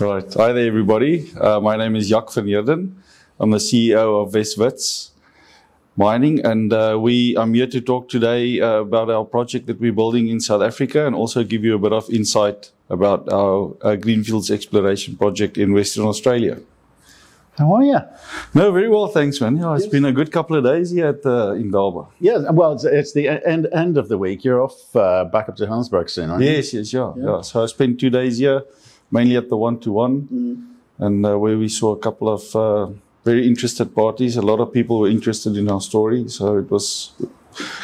Right. Hi there, everybody. Uh, my name is Jack van Heerden. I'm the CEO of West Mining, and uh, we I'm here to talk today uh, about our project that we're building in South Africa, and also give you a bit of insight about our uh, greenfields exploration project in Western Australia. How are you? No, very well, thanks, man. Yeah, it's yes. been a good couple of days here at uh, Indaba. Yeah, well, it's, it's, the end end of the week. You're off uh, back up to Johannesburg soon, aren't yes, you? Yes, yes, yeah, yeah, yeah. So I spent two days here mainly at the one to one, and uh, where we saw a couple of uh, very interested parties. A lot of people were interested in our story, so it was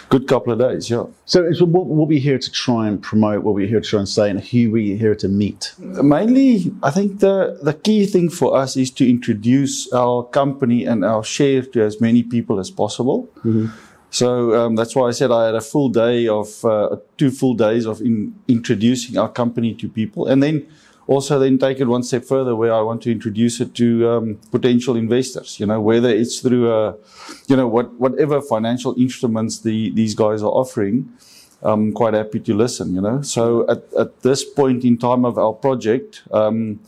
good couple of days. Yeah. So, what we'll be here to try and promote, what we're here to try and say, and who we're here to meet. Mainly, I think the the key thing for us is to introduce our company and our share to as many people as possible. Mm-hmm. So um, that's why I said I had a full day of uh, two full days of in introducing our company to people, and then also then take it one step further where I want to introduce it to um, potential investors, you know, whether it's through, a, you know, what, whatever financial instruments the, these guys are offering, I'm quite happy to listen, you know. So at, at this point in time of our project, um,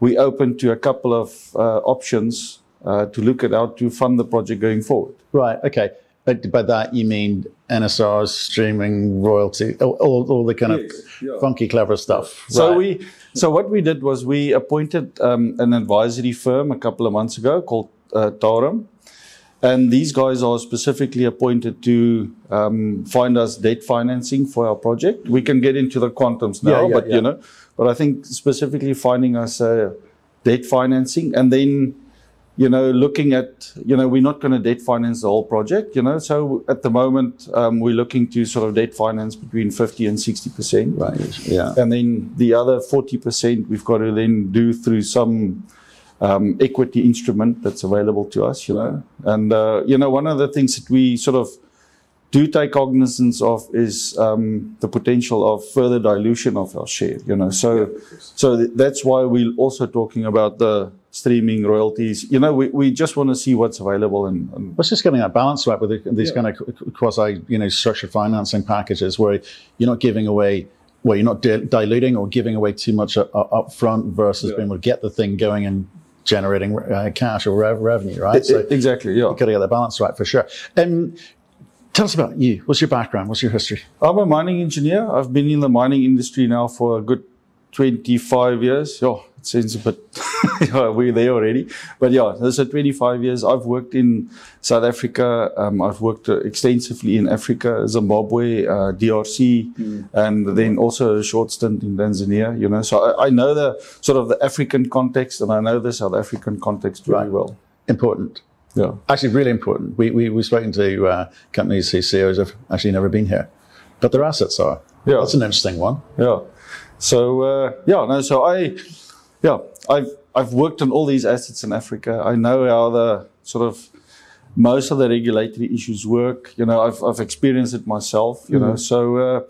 we open to a couple of uh, options uh, to look at how to fund the project going forward. Right, okay. But by that you mean NSRs, streaming, royalty, all, all the kind of yeah. funky, clever stuff. So right. we, so what we did was we appointed um, an advisory firm a couple of months ago called uh, Tarum, and these guys are specifically appointed to um, find us debt financing for our project. We can get into the quantums now, yeah, yeah, but you know, but I think specifically finding us uh, debt financing, and then you know, looking at, you know, we're not going to debt finance the whole project, you know. So at the moment, um, we're looking to sort of debt finance between 50 and 60%. Right. Yeah. And then the other 40% we've got to then do through some um, equity instrument that's available to us, you know. And, uh, you know, one of the things that we sort of do take cognizance of is um, the potential of further dilution of our share, you know. So, yeah, so th- that's why we're also talking about the streaming royalties. You know, we, we just want to see what's available. And, and it's just getting that balance right with these yeah. kind of quasi, you know, structured financing packages where you're not giving away, well, you're not di- diluting or giving away too much up, up front versus yeah. being able to get the thing going and generating uh, cash or rev- revenue, right? So exactly, yeah. You've got to get the balance right for sure. Um, Tell us about you. What's your background? What's your history? I'm a mining engineer. I've been in the mining industry now for a good 25 years. Oh, seems a bit, yeah, we're there already. But yeah, those are 25 years. I've worked in South Africa. Um, I've worked uh, extensively in Africa, Zimbabwe, uh, DRC, mm. and then also a short stint in Tanzania, you know. So I, I, know the sort of the African context and I know the South African context very right. well. Important. Yeah. Actually, really important. We, we, we've spoken to uh, companies whose CEOs have actually never been here, but their assets are. Yeah. That's an interesting one. Yeah. So, uh, yeah, no, so I, yeah, I've, I've worked on all these assets in Africa. I know how the sort of most of the regulatory issues work. You know, I've, I've experienced it myself, you mm-hmm. know, so, uh,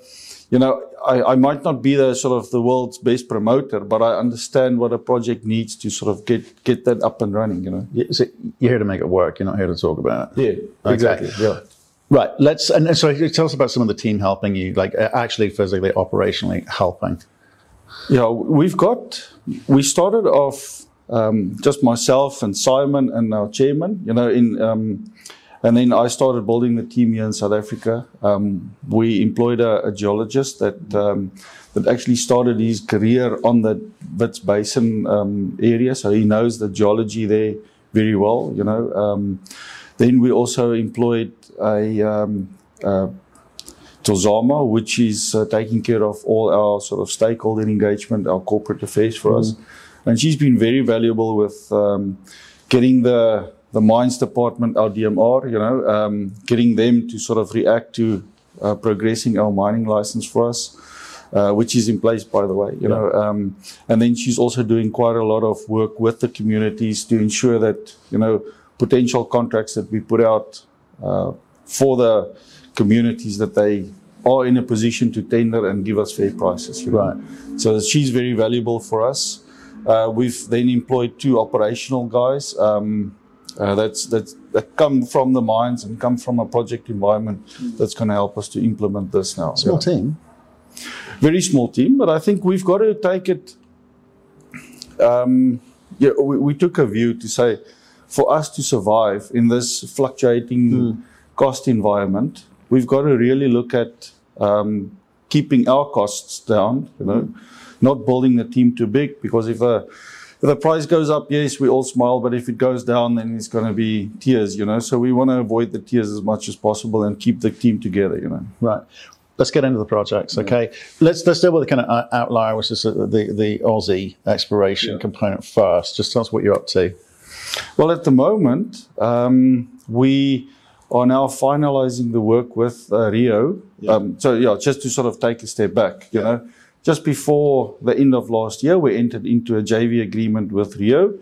you know, I, I, might not be the sort of the world's best promoter, but I understand what a project needs to sort of get get that up and running. You know, yeah, so you're here to make it work. You're not here to talk about it. Yeah, okay. exactly. Yeah. Right. Let's and so tell us about some of the team helping you, like actually physically, operationally helping. Yeah, we've got. We started off um, just myself and Simon and our chairman. You know, in um, and then I started building the team here in South Africa. Um, we employed a, a geologist that um, that actually started his career on the Wits Basin um, area, so he knows the geology there very well. You know. Um, then we also employed a uh, Tozama, which is uh, taking care of all our sort of stakeholder engagement, our corporate affairs for mm. us, and she's been very valuable with um, getting the the mines department, our DMR, you know, um, getting them to sort of react to uh, progressing our mining license for us, uh, which is in place, by the way, you yeah. know. Um, and then she's also doing quite a lot of work with the communities to ensure that, you know, potential contracts that we put out uh, for the communities that they are in a position to tender and give us fair prices. You know? Right. So she's very valuable for us. Uh, we've then employed two operational guys. Um, uh, that's, that's, that come from the mines and come from a project environment that's going to help us to implement this now. Small yeah. team. Very small team, but I think we've got to take it. um, yeah, we, we took a view to say, for us to survive in this fluctuating cost environment, we've got to really look at um, keeping our costs down. You know, not building the team too big because if a if the price goes up, yes, we all smile, but if it goes down, then it's going to be tears. You know, so we want to avoid the tears as much as possible and keep the team together. You know. Right. Let's get into the projects. Okay. Let's let's deal with the kind of uh, outlier, which is the the Aussie exploration Yeah. component first. Just tell us what you're up to. Well, at the moment, um, we are now finalizing the work with uh, Rio. Um, so, yeah, just to sort of take a step back, you know, just before the end of last year, we entered into a JV agreement with Rio.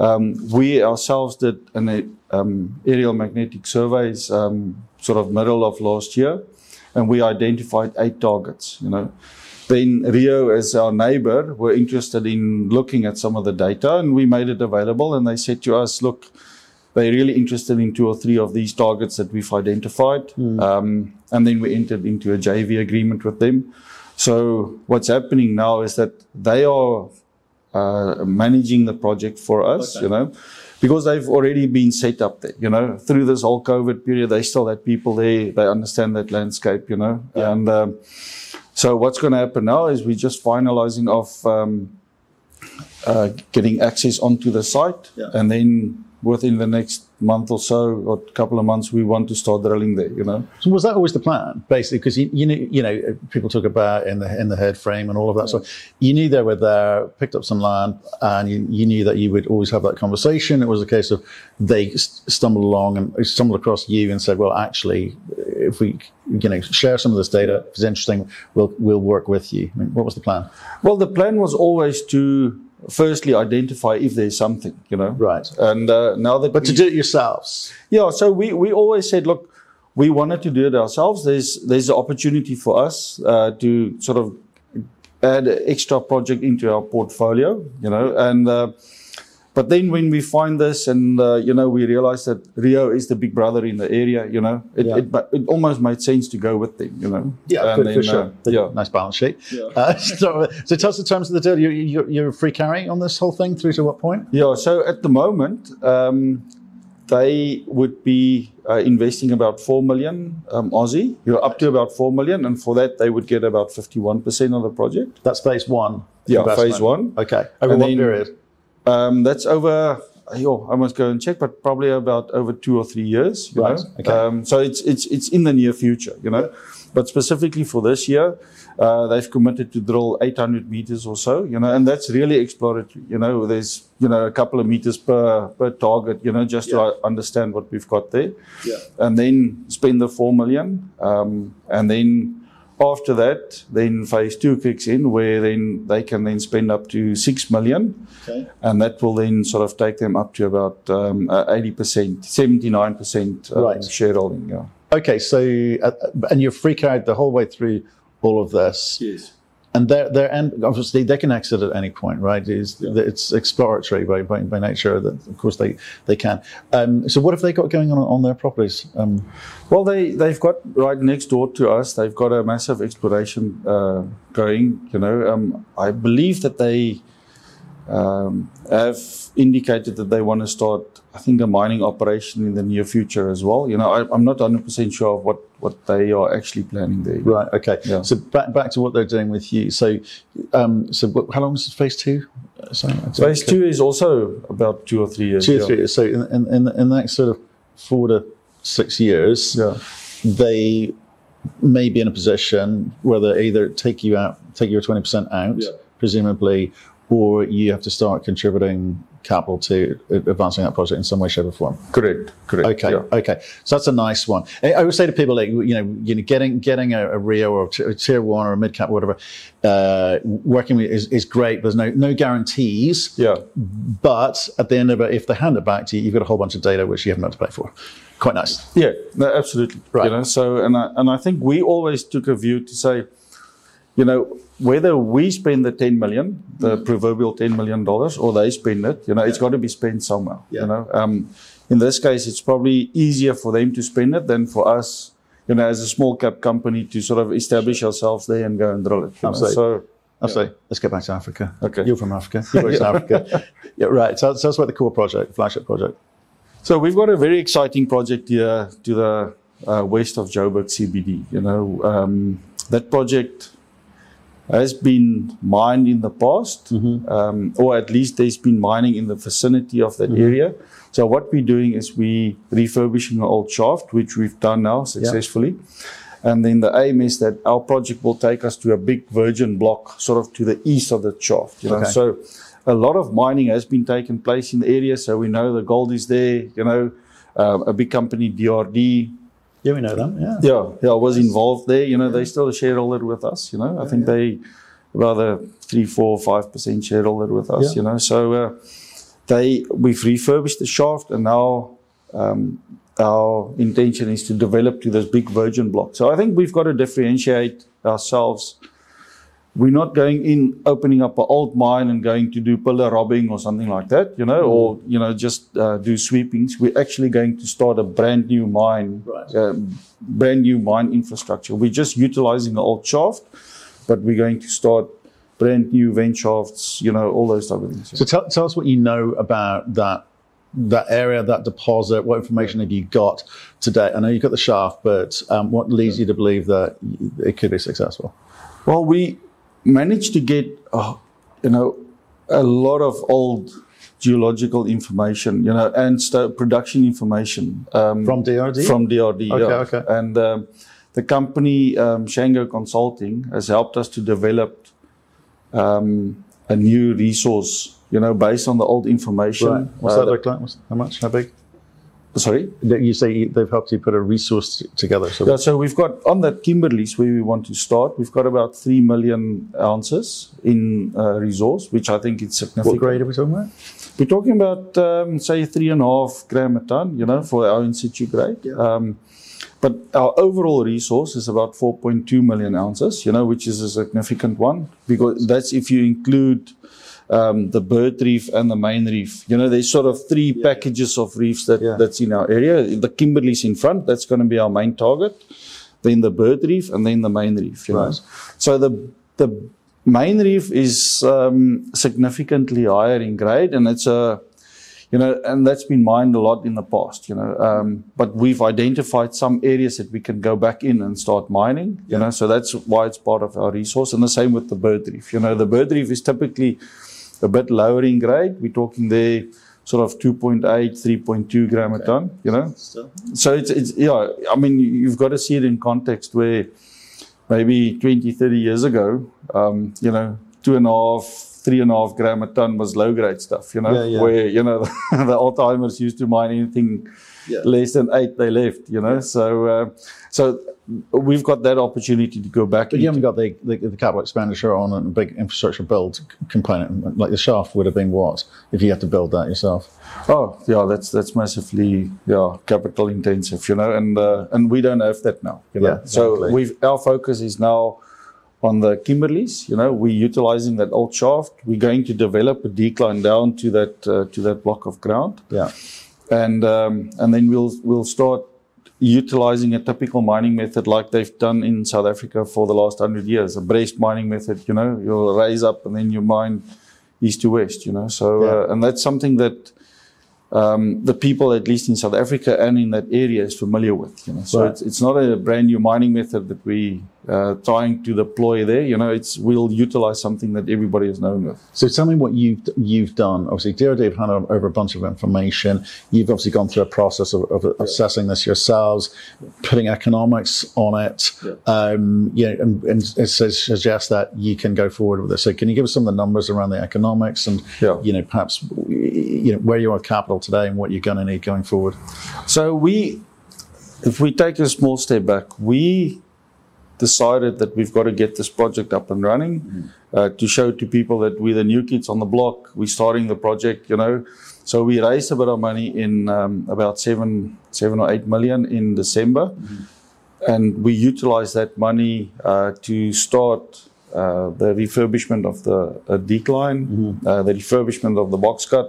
Um, we ourselves did an uh, um, aerial magnetic surveys um, sort of middle of last year, and we identified eight targets, you know. Then Rio, as our neighbor, were interested in looking at some of the data, and we made it available. And they said to us, "Look, they're really interested in two or three of these targets that we've identified." Um, and then we entered into a JV agreement with them. So what's happening now is that they are uh, managing the project for us, you know, because they've already been set up there, you know, through this whole COVID period, they still had people there. They understand that landscape, you know, and um, so what's going to happen now is we're just finalizing off um, uh, getting access onto the site, Yeah. and then within the next month or so, or couple of months, we want to start drilling there, you know. So was that always the plan, basically? Because you, you knew, you know, people talk about in the in the head frame and all of that. So you knew they were there, picked up some land, and you, you knew that you would always have that conversation. It was a case of they stumbled along and stumbled across you and said, "Well, actually, if we, you know, share some of this data, if it's interesting, we'll we'll work with you." I mean, what was the plan? Well, the plan was always to firstly identify if there's something, you know. Right. And uh, now that But we- to do it yourselves, Yeah, so we, we always said, look, we wanted to do it ourselves. There's there's an opportunity for us uh, to sort of add an extra project into our portfolio, you know. And uh, but then when we find this, and uh, you know, we realize that Rio is the big brother in the area, you know, it Yeah. it, it almost made sense to go with them, you know. yeah, And for, then, for sure. uh, yeah. nice balance sheet. Uh, so, so tell us the terms of the deal. You, you, you're free carry on this whole thing through to what point? Yeah, so at the moment, um, they would be uh, investing about 4 million um, Aussie, you're up to about 4 million, and for that, they would get about 51% of the project. That's phase one. Yeah, investment. phase one. Okay. Over And what then- period? Um, that's over, yo, I must go and check, but probably about over two or three years. You Right, Know? okay. Um, so it's, it's, it's in the near future, you know. But specifically for this year, uh, they've committed to drill 800 meters or so, you know, and that's really exploratory. You know, there's, you know, a couple of meters per, per target, you know, just to uh, understand what we've got there. Yeah. And then spend the 4 million. Um, and then after that, then phase two kicks in where then they can then spend up to 6 million Okay. and that will then sort of take them up to about um, uh, 80%, 79% uh, shareholding. Yeah. Okay. So, uh, and you're free carried the whole way through all of this. Yes. And they're, they're and obviously they can exit at any point, right? It's, it's exploratory by, by, by nature. That of course they, they can. Um, so what have they got going on on their properties? Um, Well, they, they've got right next door to us, they've got a massive exploration uh, going. You know, um, I believe that they um, have indicated that they want to start, I think, a mining operation in the near future as well. You know, I, I'm not 100% sure of what, what they are actually planning there. right. Okay. Yeah. So back back to what they're doing with you. So, um, so what, how long is phase two? Uh, Sorry, Phase two is also about two or three years. two or three years. So in, in, in, the next sort of four to six years, Yeah. they may be in a position where they either take you out, take your twenty percent out, Yeah. presumably, or you have to start contributing capital to advancing that project in some way, shape, or form. Correct. Correct. Okay, yeah. okay, so that's a nice one. I I would say to people, like you know, you know, getting getting a, a Rio or a tier one or a mid cap, or whatever, uh, working with is, is great. There's no no guarantees, Yeah. but at the end of it, if they hand it back to you, you've got a whole bunch of data which you haven't had to pay for. Quite nice. Yeah, no, absolutely. Right. You know, so and I, and I think we always took a view to say, you know, whether we spend the ten million, the Mm-hmm. proverbial ten million dollars, or they spend it, you know, it's got to be spent somewhere. Yeah. You know, um, in this case, it's probably easier for them to spend it than for us, you know, as a small cap company to sort of establish ourselves there and go and drill it. Absolutely. So let's get back to Africa. Okay. You're from Africa. You're in Africa. Yeah, right. Tell, tell us about the core project, flagship project. So we've got a very exciting project here to the uh, west of Joburg CBD. You know, um, that project has been mined in the past, um, or at least there's been mining in the vicinity of that area. So what we're doing is we refurbishing an old shaft, which we've done now successfully. And then the aim is that our project will take us to a big virgin block, sort of to the east of the shaft. You know, Okay. so a lot of mining has been taking place in the area. So we know the gold is there. You know, um, a big company DRD, Yeah, we know that. Yeah. yeah, yeah, was involved there. You know, they're still a shareholder with us. You know, I think they about a three, four, five percent shareholder with us. Yeah. You know, so uh, they we've refurbished the shaft, and now um, our intention is to develop to this big virgin block. So I think we've got to differentiate ourselves. We're not going in, opening up an old mine and going to do pillar robbing or something like that, you know, or you know just uh, do sweepings. We're actually going to start a brand new mine, Right. um, brand new mine infrastructure. We're just utilizing the old shaft, but we're going to start brand new vent shafts, you know, all those type of things. So tell, tell us what you know about that that area, that deposit. What information have you got today? I know you've got the shaft, but um, what leads you to believe that it could be successful? Well, we managed to get, uh, you know, a lot of old geological information, you know, and sto- production information um, From DRD? From DRD, Okay, yeah. okay. And um, the company um, Shango Consulting has helped us to develop um, a new resource, you know, based on the old information. Right. What's Uh, that look like? How much? How big? Sorry. You say they've helped you put a resource together. So Yeah, so we've got on that Kimberleys where we want to start, we've got about 3 million ounces in uh, resource, which I think is what significant. grade are we talking about? We're talking about, um, say, three and a half gram a ton, you know, for our in situ grade. Yeah. Um, but our overall resource is about 4.2 million ounces, you know, which is a significant one because that's if you include um, the bird reef and the main reef. You know, there's sort of three packages of reefs that, Yeah. that's in our area. The Kimberley's in front, that's going to be our main target. Then the bird reef and then the main reef. You know? So the the main reef is um, significantly higher in grade, and it's a you know, and that's been mined a lot in the past, you know. Um, but we've identified some areas that we can go back in and start mining, you know. So that's why it's part of our resource, and the same with the bird reef. You know, the bird reef is typically a bit lower in grade. We're talking there sort of 2.8, 3.2 gram a ton, you know. Still. So it's, it's yeah, I mean, you- you've got to see it in context where maybe 20, 30 years ago, um, you know, two and a half, three and a half gram a ton was low grade stuff, you know, Yeah, yeah. where, you know, the old timers used to mine anything Yeah. less than eight, they left, you know. So, uh, so we've got that opportunity to go back. But you haven't got the, the, the capital expenditure on a big infrastructure build component. Like the shaft would have been what if you had to build that yourself? Oh, yeah, that's that's massively yeah capital intensive, you know, and uh, and we don't have that now, you know. Yeah, so we've our focus is now on the Kimberleys, you know. We're utilizing that old shaft. We're going to develop a decline down to that uh, to that block of ground, Yeah. and um, and then we'll we'll start utilizing a typical mining method like they've done in South Africa for the last hundred years, a breast mining method. You know, you'll raise up and then you mine east to west. You know, so Yeah. uh, and that's something that um, the people, at least in South Africa and in that area, is familiar with. You know, so Right. it's, it's not a brand new mining method that we uh, trying to deploy there. You know, it's we'll utilize something that everybody is known with. So tell me what you've you've done. Obviously, DRD Dave had over a bunch of information. You've obviously gone through a process of, of assessing this yourselves, putting economics on it. Yeah. Um, you know, and, and it says, suggests that you can go forward with this. So can you give us some of the numbers around the economics and Yeah. you know perhaps you know where you are with capital today and what you're going to need going forward? So we, if we take a small step back, we decided that we've got to get this project up and running uh, to show to people that we're the new kids on the block. We're starting the project, you know. So we raised a bit of money in um, about seven, seven or eight million in December, and we utilized that money uh, to start. Uh, the refurbishment of the uh, decline, uh, the refurbishment of the box cut,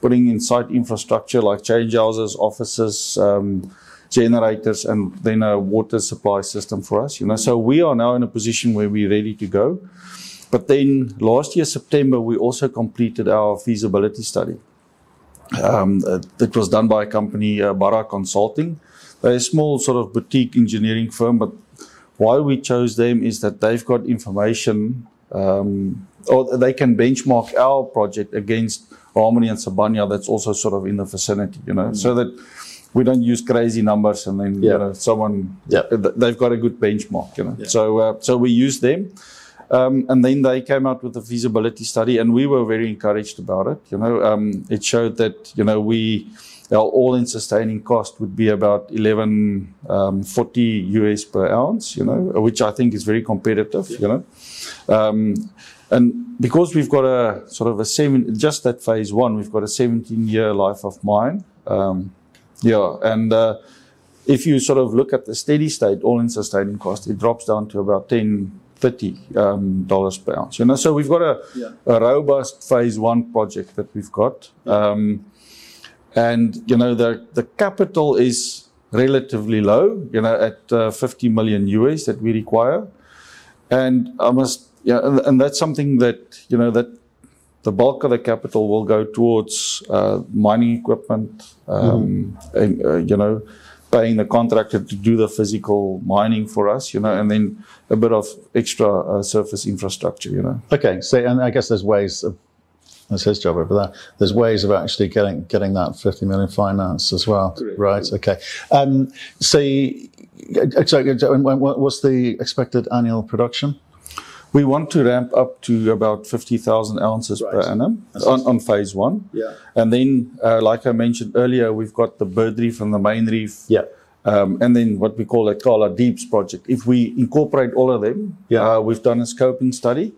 putting in site infrastructure like change houses, offices, um, generators, and then a water supply system for us. You know, so we are now in a position where we're ready to go. but then last year, September, we also completed our feasibility study. Um, uh, it was done by a company, uh, Bara Consulting. They're a small sort of boutique engineering firm, but why we chose them is that they've got information um, or they can benchmark our project against Harmony and Sibanye that's also sort of in the vicinity, you know, mm. so that we don't use crazy numbers and then yeah. you know someone yeah. they've got a good benchmark, you know. Yeah. So uh, so we use them. Um, and then they came out with a feasibility study, and we were very encouraged about it. You know, um, it showed that you know we our all-in sustaining cost would be about 1140 um, US per ounce. You know, which I think is very competitive. You know, um, and because we've got a sort of a seven, just that phase one, we've got a 17-year life of mine. Um, yeah, and uh, if you sort of look at the steady state all-in sustaining cost, it drops down to about 10 thirty um, dollars per ounce. You know, so we've got a, yeah. a robust phase one project that we've got, um, and you know the the capital is relatively low. You know, at uh, fifty million US that we require, and I must yeah, and, and, that's something that you know that the bulk of the capital will go towards uh, mining equipment, um, mm-hmm. and, uh, you know paying the contractor to do the physical mining for us, you know, and then a bit of extra uh, surface infrastructure, you know. Okay, so and I guess there's ways of that's his job over there. There's ways of actually getting getting that 50 million finance as well, Correct. right? Okay. Um, so, so what's the expected annual production? We want to ramp up to about 50,000 ounces right. per annum on, on, phase one. Yeah. And then, uh, like I mentioned earlier, we've got the bird reef and the main reef. Yeah. Um, and then what we call a Kala Deeps project. If we incorporate all of them, yeah. Uh, we've done a scoping study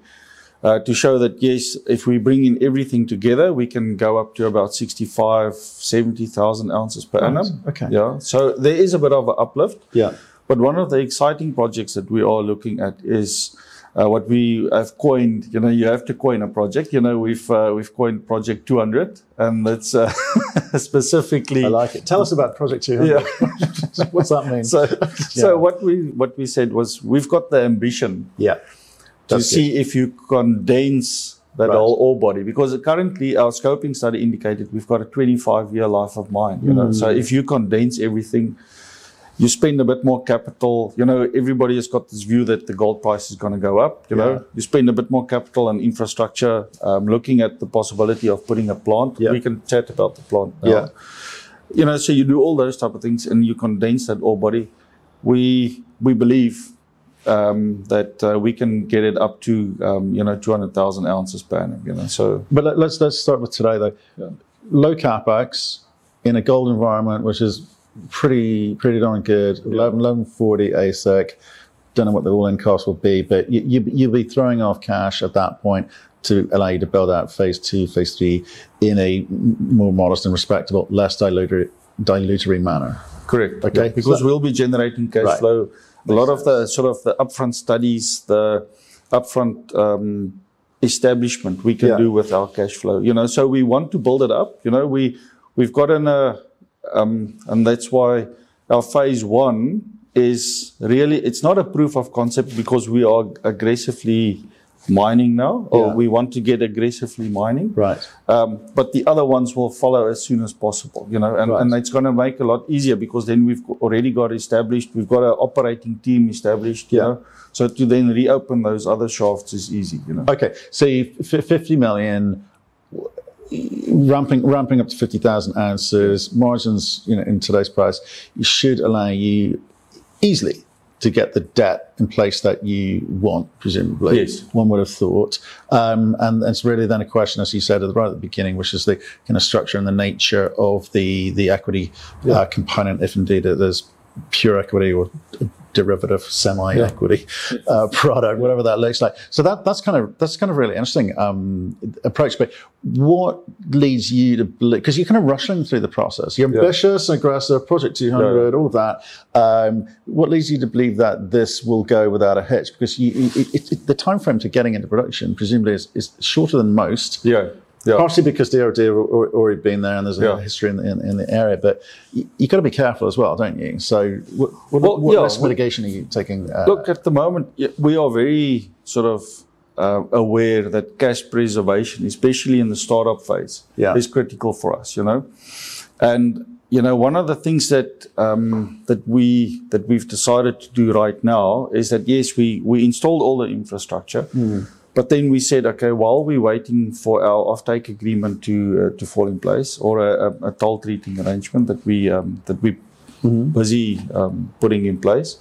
uh, to show that yes, if we bring in everything together, we can go up to about 65, 70,000 ounces per nice. annum. Okay. Yeah. So there is a bit of an uplift. Yeah. But one of the exciting projects that we are looking at is uh, what we have coined, you know, you have to coin a project. You know, we've uh, we've coined Project 200, and that's uh, specifically. I like it. Tell us about Project 200. Yeah. What's that mean? So, yeah. so what we what we said was we've got the ambition. Yeah. To see if you condense that right. whole ore body because currently our scoping study indicated we've got a 25 year life of mine. You mm. know, so if you condense everything you spend a bit more capital. You know, everybody has got this view that the gold price is going to go up. You yeah. know, you spend a bit more capital and infrastructure, um, looking at the possibility of putting a plant. Yeah. We can chat about the plant. Now. Yeah. You know, so you do all those type of things and you condense that ore body. We we believe um, that uh, we can get it up to um, you know 200,000 ounces per annum. You know, so. But let, us let's start with today though. Yeah. Low capex in a gold environment, which is pretty pretty darn good. Yeah. 11, 1140 AISC. Don't know what the all-in cost will be, but you, you, you'll be throwing off cash at that point to allow you to build out phase two, phase three in a more modest and respectable, less dilutory, dilutory manner. Correct. Okay. Yeah, because so, we'll be generating cash right. flow. A lot of the sort of the upfront studies, the upfront um, establishment we can yeah. do with our cash flow. You know, so we want to build it up. You know, we we've got an uh, um, and that's why our phase one is really, it's not a proof of concept because we are aggressively mining now, or yeah. we want to get aggressively mining. Right. Um, but the other ones will follow as soon as possible, you know, and, right. and it's going to make a lot easier because then we've already got established, we've got an operating team established, yeah. you know, so to then reopen those other shafts is easy, you know. Okay. So 50 million ramping ramping up to 50,000 ounces, margins, you know, in today's price, should allow you easily to get the debt in place that you want, presumably. Yes. One would have thought. Um, and it's really then a question, as you said right at the beginning, which is the kind of structure and the nature of the, the equity yeah. uh, component, if indeed there's pure equity or derivative semi-equity yeah. uh, product, whatever that looks like. So that that's kind of that's kind of really interesting um, approach. But what leads you to believe? Because you're kind of rushing through the process. You're ambitious, yeah. aggressive, Project 200, yeah. all of that. Um, what leads you to believe that this will go without a hitch? Because you, it, it, the time frame to getting into production presumably is, is shorter than most. Yeah. Yeah. Partially because DRD have already been there and there's a yeah. history in the, in, in, the area, but you, have got to be careful as well, don't you? So, what, what, well, what yeah, risk mitigation are you taking? Uh, look, at the moment, we are very sort of uh, aware that cash preservation, especially in the startup phase, Yeah. is critical for us. You know, and you know one of the things that um, that we that we've decided to do right now is that yes, we we installed all the infrastructure. But then we said, okay, while we're waiting for our offtake agreement to uh, to fall in place, or a, a, toll treating arrangement that we um, that we busy um, putting in place,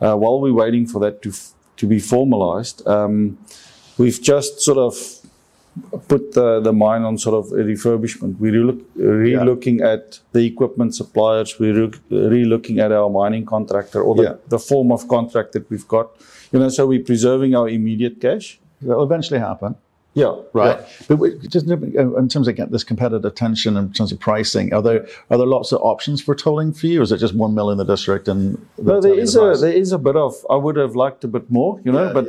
uh, while we're waiting for that to f- to be formalized, um, we've just sort of put the, the mine on sort of a refurbishment. We're re-look, re-looking at the equipment suppliers. We're re- re-looking at our mining contractor or the, Yeah. the form of contract that we've got. You know, so we're preserving our immediate cash. That'll eventually happen. Yeah, Right. yeah. But we- just in terms of this competitive tension in terms of pricing, are there are there lots of options for tolling for you, or is it just one mill in the district and No, they'll there is the a there is a bit of I would have liked a bit more, you know, Yeah, but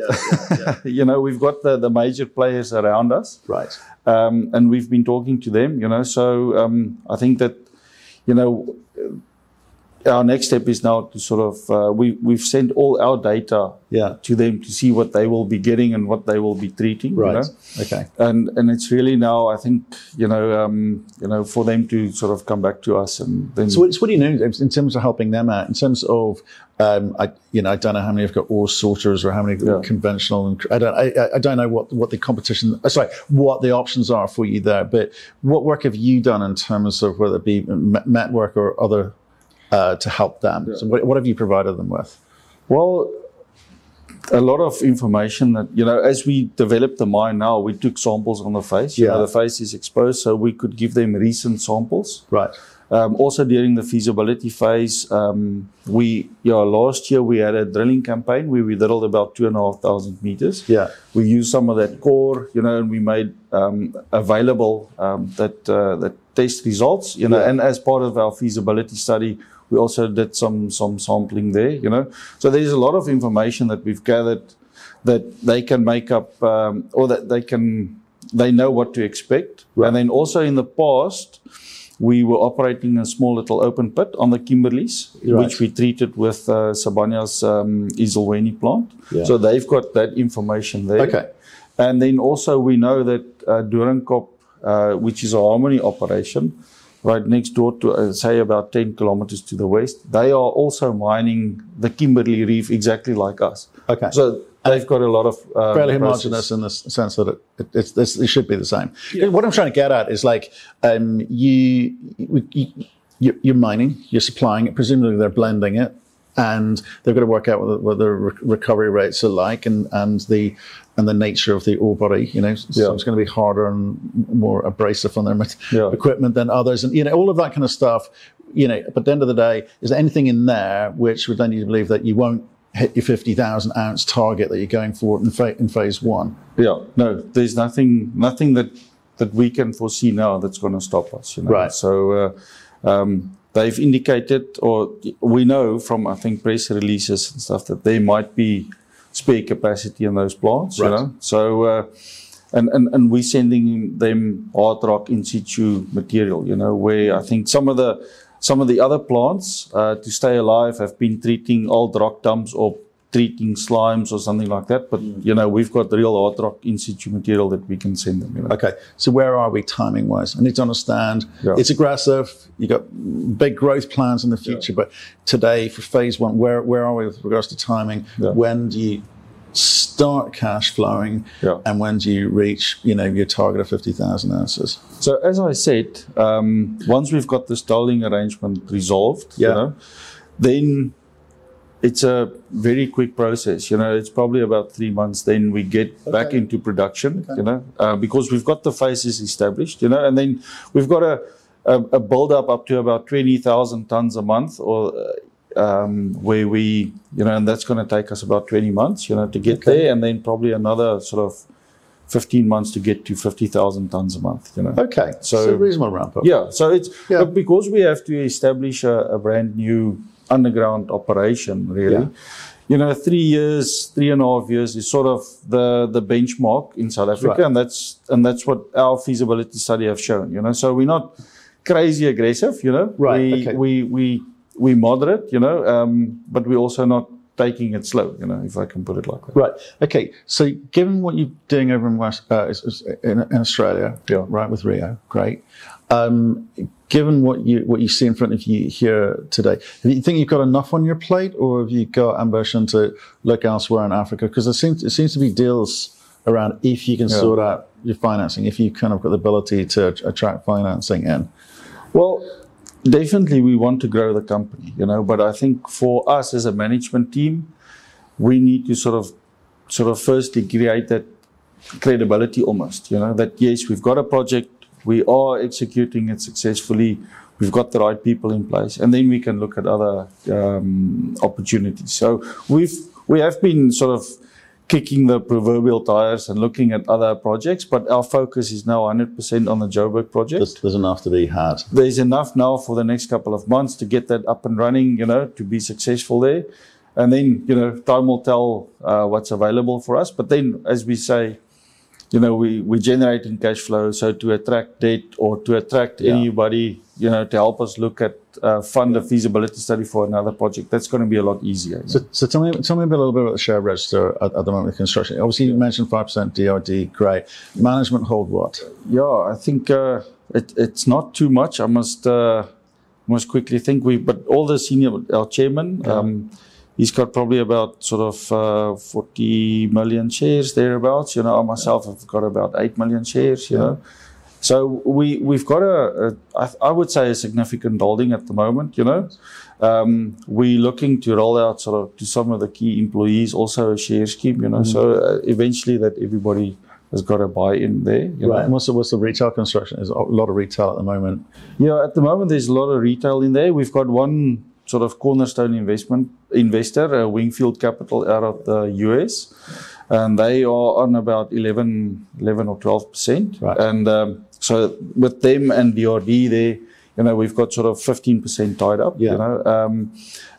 yeah, you know we've got the the major players around us, right. um, and we've been talking to them, you know. So um, I think that you know our next step is now to sort of uh, we we've sent all our data Yeah. to them to see what they will be getting and what they will be treating, you Right. know. Okay. And and it's really now I think you know um, you know for them to sort of come back to us and then So what, so what do you know in terms of helping them out? In terms of, um, I you know I don't know how many have got ore sorters or how many Yeah. conventional, and I don't I, I- don't know what what the competition. uh, Sorry, what the options are for you there. But what work have you done in terms of whether it be m- network or other uh, to help them? So what, what have you provided them with? Well, a lot of information that, you know, as we developed the mine now, we took samples on the face. You Yeah. know, the face is exposed, so we could give them recent samples. Right. Um, also during the feasibility phase, um, we, yeah, last year we had a drilling campaign where we drilled about two and a half thousand meters. Yeah. We used some of that core, you know, and we made um, available um, that uh, that test results, you know, Yeah. and as part of our feasibility study, we also did some some sampling there, you know. So there's a lot of information that we've gathered that they can make up, um, or that they can they know what to expect, and then also in the past. We were operating a small little open pit on the Kimberleys, Right. which we treated with uh, Sibanye's um, Isolweni plant. Yeah. So they've got that information there. Okay. And then also we know that uh, uh, which is a Harmony operation, right next door to, uh, say, about 10 kilometers to the west, they are also mining the Kimberley Reef exactly like us. Okay. So they've got a lot of uh, fairly homogenous in the sense that it, it, it's, it should be the same. What I'm trying to get at is like um, you, you, you you're mining, you're supplying it. Presumably they're blending it, and they've got to work out what, the- what the re- recovery rates are like and and the and the nature of the ore body. You know, so Yeah. it's going to be harder and more abrasive on their Yeah. equipment than others, and you know all of that kind of stuff. You know, but at the end of the day, is there anything in there which would lead you to believe that you won't hit your 50,000 ounce target that you're going for in, fa- in phase one? Yeah, no, there's nothing, nothing that that we can foresee now that's going to stop us. You know? Right. So uh, um, they've indicated, or we know from I think press releases and stuff that there might be spare capacity in those plants. Right. You know, so. Uh, and, and, and we're sending them hard rock in situ material, you know, where I think some of the some of the other plants uh, to stay alive have been treating old rock dumps or treating slimes or something like that. But you know, we've got the real hard rock in situ material that we can send them. You know. Okay, so where are we timing wise? I need to understand Yeah. it's aggressive. You got big growth plans in the future, but today for phase one, where where are we with regards to timing? Yeah. When do you start cash flowing, Yeah. and when do you reach you know your target of fifty thousand ounces? So as I said, um, once we've got this tolling arrangement resolved, Yeah. you know, then it's a very quick process. You know, it's probably about three months. Then we get back into production. You know, uh, because we've got the phases established. You know, and then we've got a a, a build up up to about twenty thousand tons a month, or uh, um, where we, you know, and that's going to take us about twenty months. You know, to get there, and then probably another sort of. 15 months to get to 50,000 tons a month, you know. Okay, so, So- reasonable ramp up. Yeah, so it's Yeah. because we have to establish a, a brand new underground operation, really. Yeah. You know, three years, three and a half years is sort of the the benchmark in South Africa, Right. and that's and that's what our feasibility study have shown. You know, so we're not crazy aggressive. You know, Right, We okay. we we we moderate. You know, um, but we're also not taking it slow, you know, if I can put it like that. Right. Okay. So, given what you're doing over in West uh, is- is- in, in Australia, Yeah. right, with Rio, great. Um, given what you what you see in front of you here today, do you think you've got enough on your plate, or have you got ambition to look elsewhere in Africa? Because there seems it seems to be deals around if you can sort out your financing, if you kind of got the ability to attract financing in. Well, definitely we want to grow the company, you know, but I think for us as a management team, we need to sort of sort of firstly create that credibility almost, you know, that yes, we've got a project, we are executing it successfully, we've got the right people in place, and then we can look at other um, opportunities. So we've we have been sort of kicking the proverbial tires and looking at other projects, but our focus is now 100% on the Joburg project There's, there's enough to be had. there's enough now for the next couple of months to get that up and running, you know, to be successful there. And then, you know, time will tell uh, what's available for us. But then, as we say, you know, we, we're generating cash flow. So to attract debt or to attract Yeah. anybody, you know, to help us look at, uh, fund a feasibility study for another project, that's going to be a lot easier. know. So, so tell me, tell me a, little bit about the share register at, at the moment of construction. Obviously, you mentioned five percent DRD. Great. Management hold what? Yeah, I think uh, it, it's not too much. I must uh, must quickly think. We but all the senior our chairman, um, he's got probably about sort of uh, forty million shares thereabouts. You know, I myself have got about eight million shares. You know. So we we've got a, a I, I would say a significant holding at the moment. You know, um, we're looking to roll out sort of to some of the key employees also a share scheme. You know, so uh, eventually that everybody has got a buy in there. You know? And what's the, what's the retail construction? There's a lot of retail at the moment. Yeah, at the moment there's a lot of retail in there. We've got one sort of cornerstone investment investor, uh, Wingfield Capital out of the US, and they are on about 11, 11 or 12 percent. Right. And um, so with them and DRD there, you know, we've got sort of 15 percent tied up. Yeah. You know, um,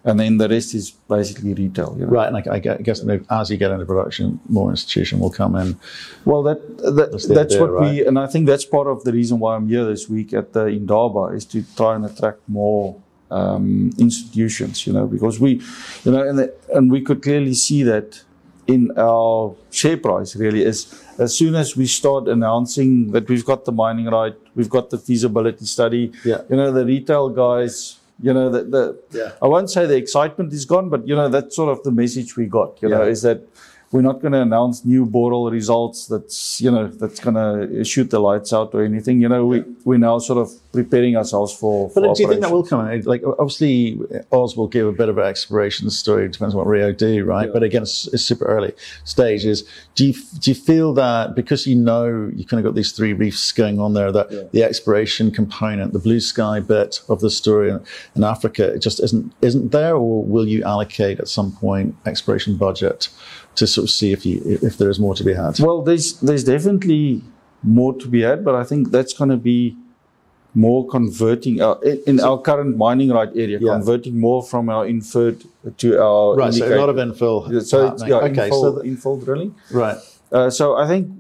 and then the rest is basically retail. You know? Right. And I, I guess as you get into production, more institution will come in. Well, that, that That's that's, the idea, what we, and I think that's part of the reason why I'm here this week at the Indaba is to try and attract more um, institutions, you know, because we, you know, and and we could clearly see that in our share price really is as soon as we start announcing that we've got the mining right, we've got the feasibility study, Yeah. you know, the retail guys. You know, the, the Yeah. I won't say the excitement is gone, but you know, that's sort of the message we got, you know, is that we're not going to announce new Boral results that's, you know, that's going to shoot the lights out or anything. You know, we, we're now sort of preparing ourselves for, for But do you think that will come in? Like, obviously, Oz will give a bit of an exploration story. Depends on what Rio do, right? But again, it's, it's super early stages. Do you do you feel that because you know you kind of got these three reefs going on there, that the exploration component, the blue sky bit of the story in, in Africa, it just isn't isn't there, or will you allocate at some point exploration budget to sort of see if you if there is more to be had? Well, there's, there's definitely more to be had, but I think that's going to be more converting our, in, in our current mining right area, Yeah. converting more from our inferred to our Right, so a lot of infill. so yeah, okay, infill, so the- infill drilling. right. Uh, so I think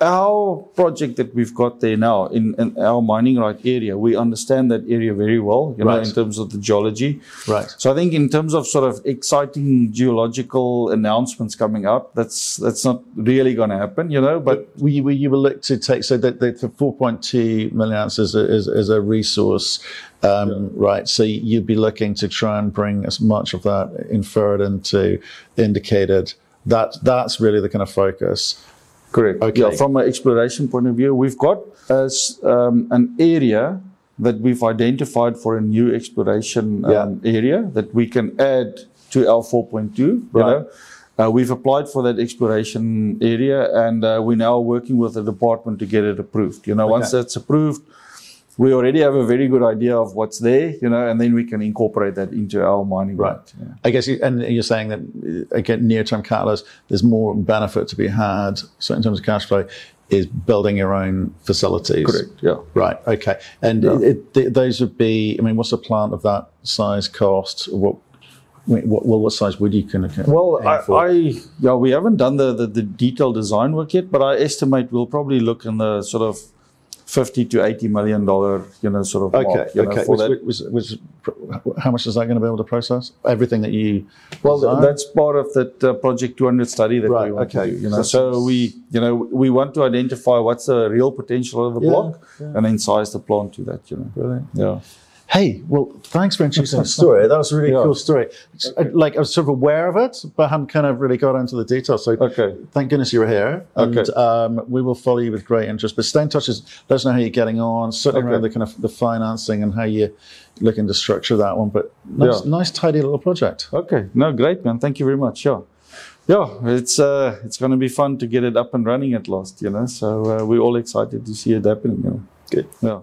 our project that we've got there now in, in our mining right area, we understand that area very well, you know, in terms of the geology. Right. So I think in terms of sort of exciting geological announcements coming up, that's that's not really going to happen, you know. But Will you, will you look to take so that the, the 4.2 million ounces is, is, is a resource, um, right? So you'd be looking to try and bring as much of that inferred into indicated. That that's really the kind of focus. Correct. Okay. Yeah, from an exploration point of view, we've got as um, an area that we've identified for a new exploration um, Yeah. area that we can add to our 4.2. You Right. know, uh, we've applied for that exploration area, and uh, we're now working with the department to get it approved. You know, once that's approved, we already have a very good idea of what's there. You know, and then we can incorporate that into our mining. Right. Yeah. I guess, you, and you're saying that again, near-term catalyst. There's more benefit to be had. So in terms of cash flow, is building your own facilities. Correct. Yeah. Right. Okay. And it, it, those would be. I mean, what's a plant of that size cost? What? I mean, what, well, what size would you kind of Well, I? I yeah, we haven't done the, the, the detailed design work yet, but I estimate we'll probably look in the sort of 50 to 80 million dollar, you know, sort of Okay, mark, know, okay. Which, that. which, which, how much is that going to be able to process? Everything that you Well, design? that's part of that uh, Project 200 study that Right, we want okay. to do. You know, So- so we, you know, we want to identify what's the real potential of the Yeah, block, yeah. and then size the plant to that. You know, Brilliant. yeah. Hey, well, thanks for introducing that story. That was a really Yeah. cool story. Uh, Like I was sort of aware of it, but hadn't kind of really got into the details. So Okay. thank goodness you were here. And Okay. um, we will follow you with great interest. But stay in touch. Let us know how you're getting on. Certainly Okay. around the kind of the financing and how you're looking to structure that one. But nice, Yeah. nice tidy little project. Okay. No, great, man. Thank you very much. Yeah. Yeah, it's uh, it's going to be fun to get it up and running at last, you know. So uh, we're all excited to see it happening. You know. Good. Yeah.